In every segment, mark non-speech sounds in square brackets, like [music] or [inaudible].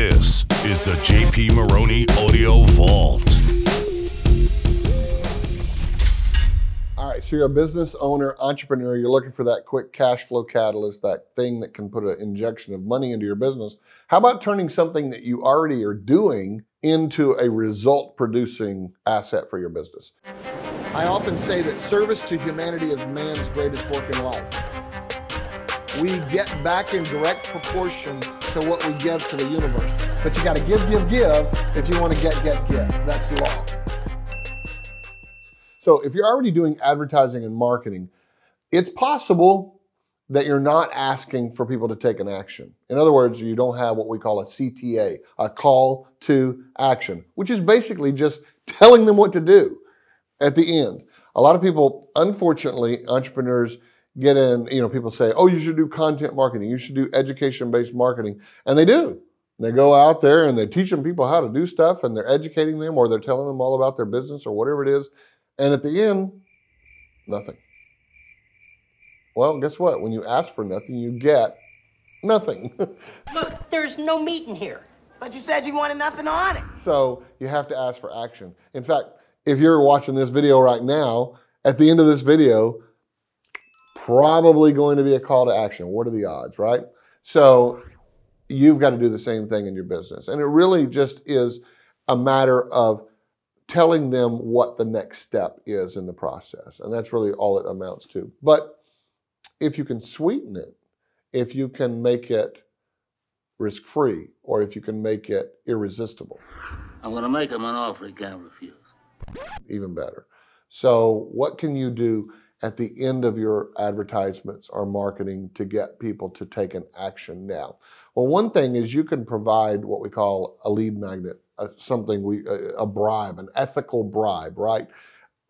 This is the JP Maroney Audio Vault. All right, so you're a business owner, entrepreneur, you're looking for that quick cash flow catalyst, that thing that can put an injection of money into your business. How about turning something that you already are doing into a result producing asset for your business? I often say that service to humanity is man's greatest work in life. We get back in direct proportion to what we give to the universe. But you got to give, give, give if you want to get, get, get. That's the law. So if you're already doing advertising and marketing, it's possible that you're not asking for people to take an action. In other words, you don't have what we call a CTA, a call to action, which is basically just [laughs] telling them what to do at the end. A lot of people, unfortunately, entrepreneurs get in, you know, people say, oh, you should do content marketing, you should do education based marketing. And they do. They go out there and they're teaching people how to do stuff and they're educating them or they're telling them all about their business or whatever it is. And at the end, nothing. Well, guess what? When you ask for nothing, you get nothing. [laughs] Look, there's no meat in here. But you said you wanted nothing on it. so you have to ask for action. In fact, if you're watching this video right now, at the end of this video, probably going to be a call to action. What are the odds, right? So you've got to do the same thing in your business. And it really just is a matter of telling them what the next step is in the process. And that's really all it amounts to. But if you can sweeten it, if you can make it risk free, or if you can make it irresistible, I'm going to make him an offer he can't refuse. even better. So, what can you do at the end of your advertisements or marketing to get people to take an action now? Well, one thing is you can provide what we call a lead magnet, uh, something we a, a bribe, an ethical bribe, right,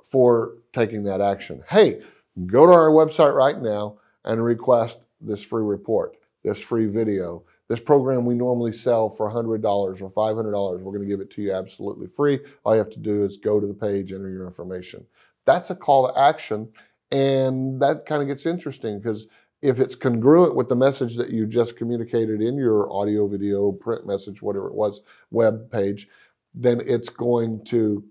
for taking that action. Hey, go to our website right now and request this free report, this free video. This program we normally sell for $100 or $500. We're going to give it to you absolutely free. All you have to do is go to the page, enter your information. That's a call to action. And that kind of gets interesting because if it's congruent with the message that you just communicated in your audio, video, print message, whatever it was, web page, then it's going to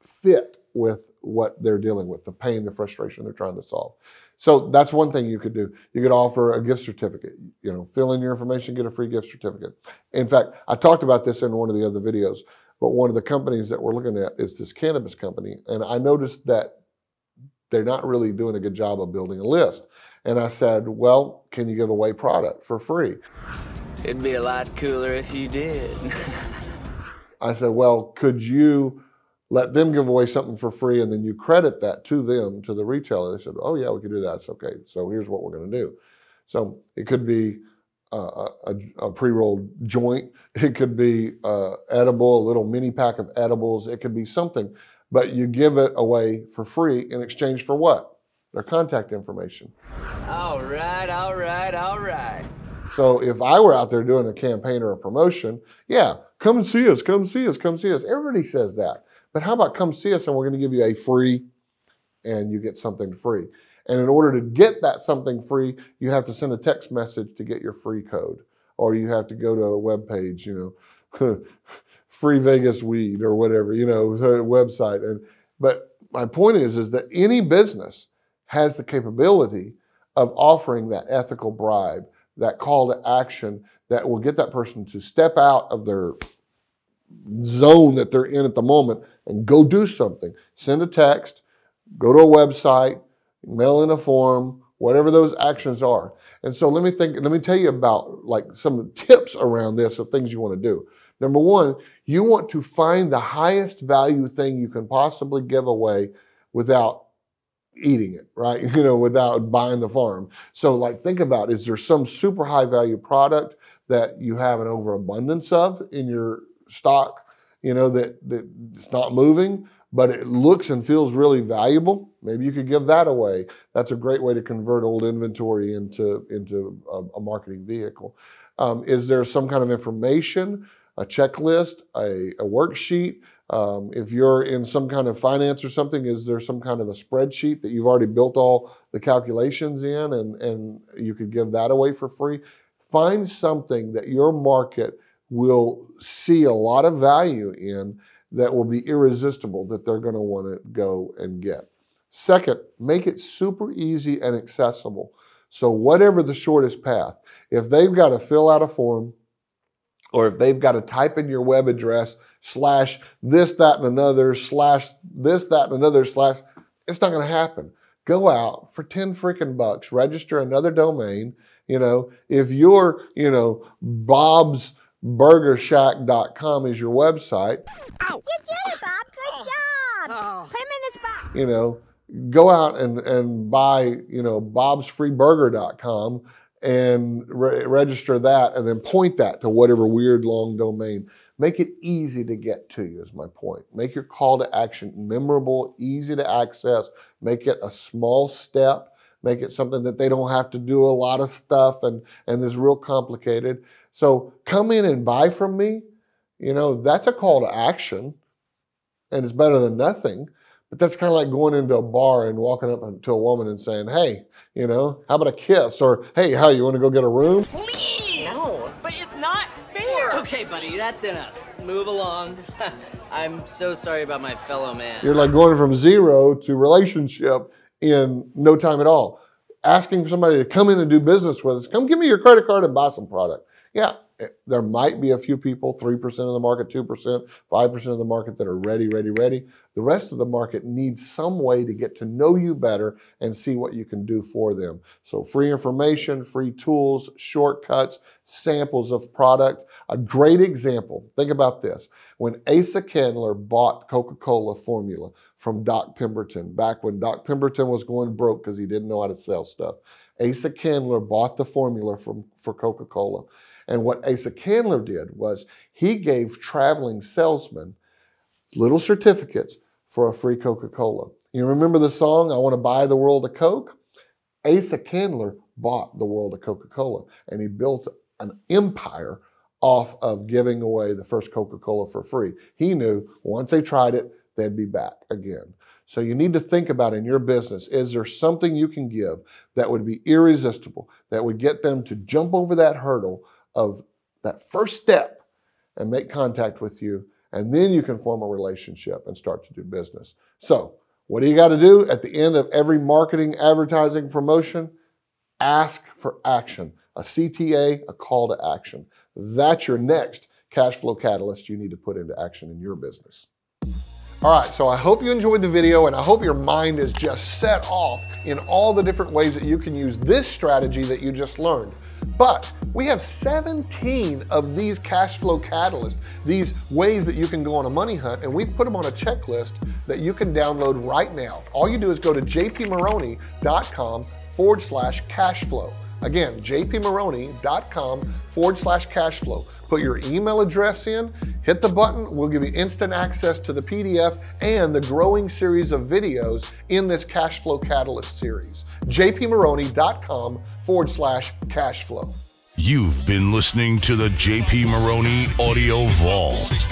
fit with what they're dealing with, the pain, the frustration they're trying to solve. So that's one thing you could do. You could offer a gift certificate. You know, fill in your information, get a free gift certificate. In fact, I talked about this in one of the other videos, but one of the companies that we're looking at is this cannabis company. And I noticed that they're not really doing a good job of building a list. And I said, well, can you give away product for free? It'd be a lot cooler if you did. I said, well, could you let them give away something for free and then you credit that to them, to the retailer? They said, oh, yeah, we could do that. It's okay. So here's what we're going to do. So it could be a, a, a pre rolled joint, it could be uh, edible, a little mini pack of edibles, it could be something, but you give it away for free in exchange for what? Their contact information. all right, all right, all right. So if I were out there doing a campaign or a promotion, yeah, come and see us, come see us, come see us. Everybody says that. But how about come see us and we're going to give you a free and you get something free. And in order to get that something free, you have to send a text message to get your free code. Or you have to go to a web page, you know, [laughs] free Vegas weed or whatever, you know, website. And but my point is is that any business has the capability of offering that ethical bribe, that call to action that will get that person to step out of their zone that they're in at the moment and go do something. Send a text, go to a website, mail in a form, whatever those actions are. And so let me think, let me tell you about like some tips around this of things you want to do. Number one, you want to find the highest value thing you can possibly give away without eating it, right? [laughs] You know, without buying the farm. So like think about is there some super high value product that you have an overabundance of in your stock, you know, that, that it's not moving, but it looks and feels really valuable. Maybe you could give that away. That's a great way to convert old inventory into, into a, a marketing vehicle. Um, is there some kind of information, a checklist, a, a worksheet? Um, if you're in some kind of finance or something, is there some kind of a spreadsheet that you've already built all the calculations in and, and you could give that away for free? Find something that your market will see a lot of value in that will be irresistible that they're going to want to go and get. Second, make it super easy and accessible. So, whatever the shortest path, if they've got to fill out a form, or if they've got to type in your web address slash this, that, and another slash this, that, and another slash, it's not going to happen. Go out for 10 freaking bucks, register another domain. You know, if you're, you know, Bob's burgershack.com is your website. You did it, Bob. Good oh. job. Oh. Put him in this box. You know, go out and, and buy, you know, bob's bobsfreeburger.com and re- register that and then point that to whatever weird long domain. Make it easy to get to you, is my point. Make your call to action memorable, easy to access. Make it a small step. Make it something that they don't have to do a lot of stuff and, and is real complicated. So come in and buy from me. You know, that's a call to action and it's better than nothing. But that's kind of like going into a bar and walking up to a woman and saying, "Hey, you know, how about a kiss?" Or, "Hey, how you want to go get a room?" Please! No, but it's not fair! Okay, buddy, that's enough. Move along. [laughs] I'm so sorry about my fellow man. You're like going from zero to relationship in no time at all. Asking for somebody to come in and do business with us, come give me your credit card and buy some product. Yeah, Eh, there might be a few people, 3% of the market, 2%, 5% of the market that are ready, ready, ready. The rest of the market needs some way to get to know you better and see what you can do for them. So, free information, free tools, shortcuts, samples of product. A great example, think about this. When Asa Candler bought Coca Cola formula from Doc Pemberton, back when Doc Pemberton was going broke because he didn't know how to sell stuff, Asa Candler bought the formula from, for Coca Cola. And what Asa Candler did was he gave traveling salesmen little certificates for a free Coca Cola. You remember the song, I Want to Buy the World a Coke? Asa Candler bought the world of Coca Cola and he built an empire off of giving away the first Coca Cola for free. He knew once they tried it, they'd be back again. So you need to think about in your business is there something you can give that would be irresistible, that would get them to jump over that hurdle of that first step and make contact with you, and then you can form a relationship and start to do business. So, what do you got to do at the end of every marketing, advertising, promotion? Ask for action. A CTA, a call to action. That's your next cash flow catalyst you need to put into action in your business. All right, so I hope you enjoyed the video and I hope your mind is just set off in all the different ways that you can use this strategy that you just learned. But we have 17 of these cash flow catalysts, these ways that you can go on a money hunt, and we've put them on a checklist that you can download right now. All you do is go to jpmaroney.com forward slash cash flow. Again, jpmaroney.com forward slash cash flow. Put your email address in, hit the button, we'll give you instant access to the PDF and the growing series of videos in this cash flow catalyst series. jpmaroney.com forward slash cash flow. You've been listening to the JP Maroney Audio Vault.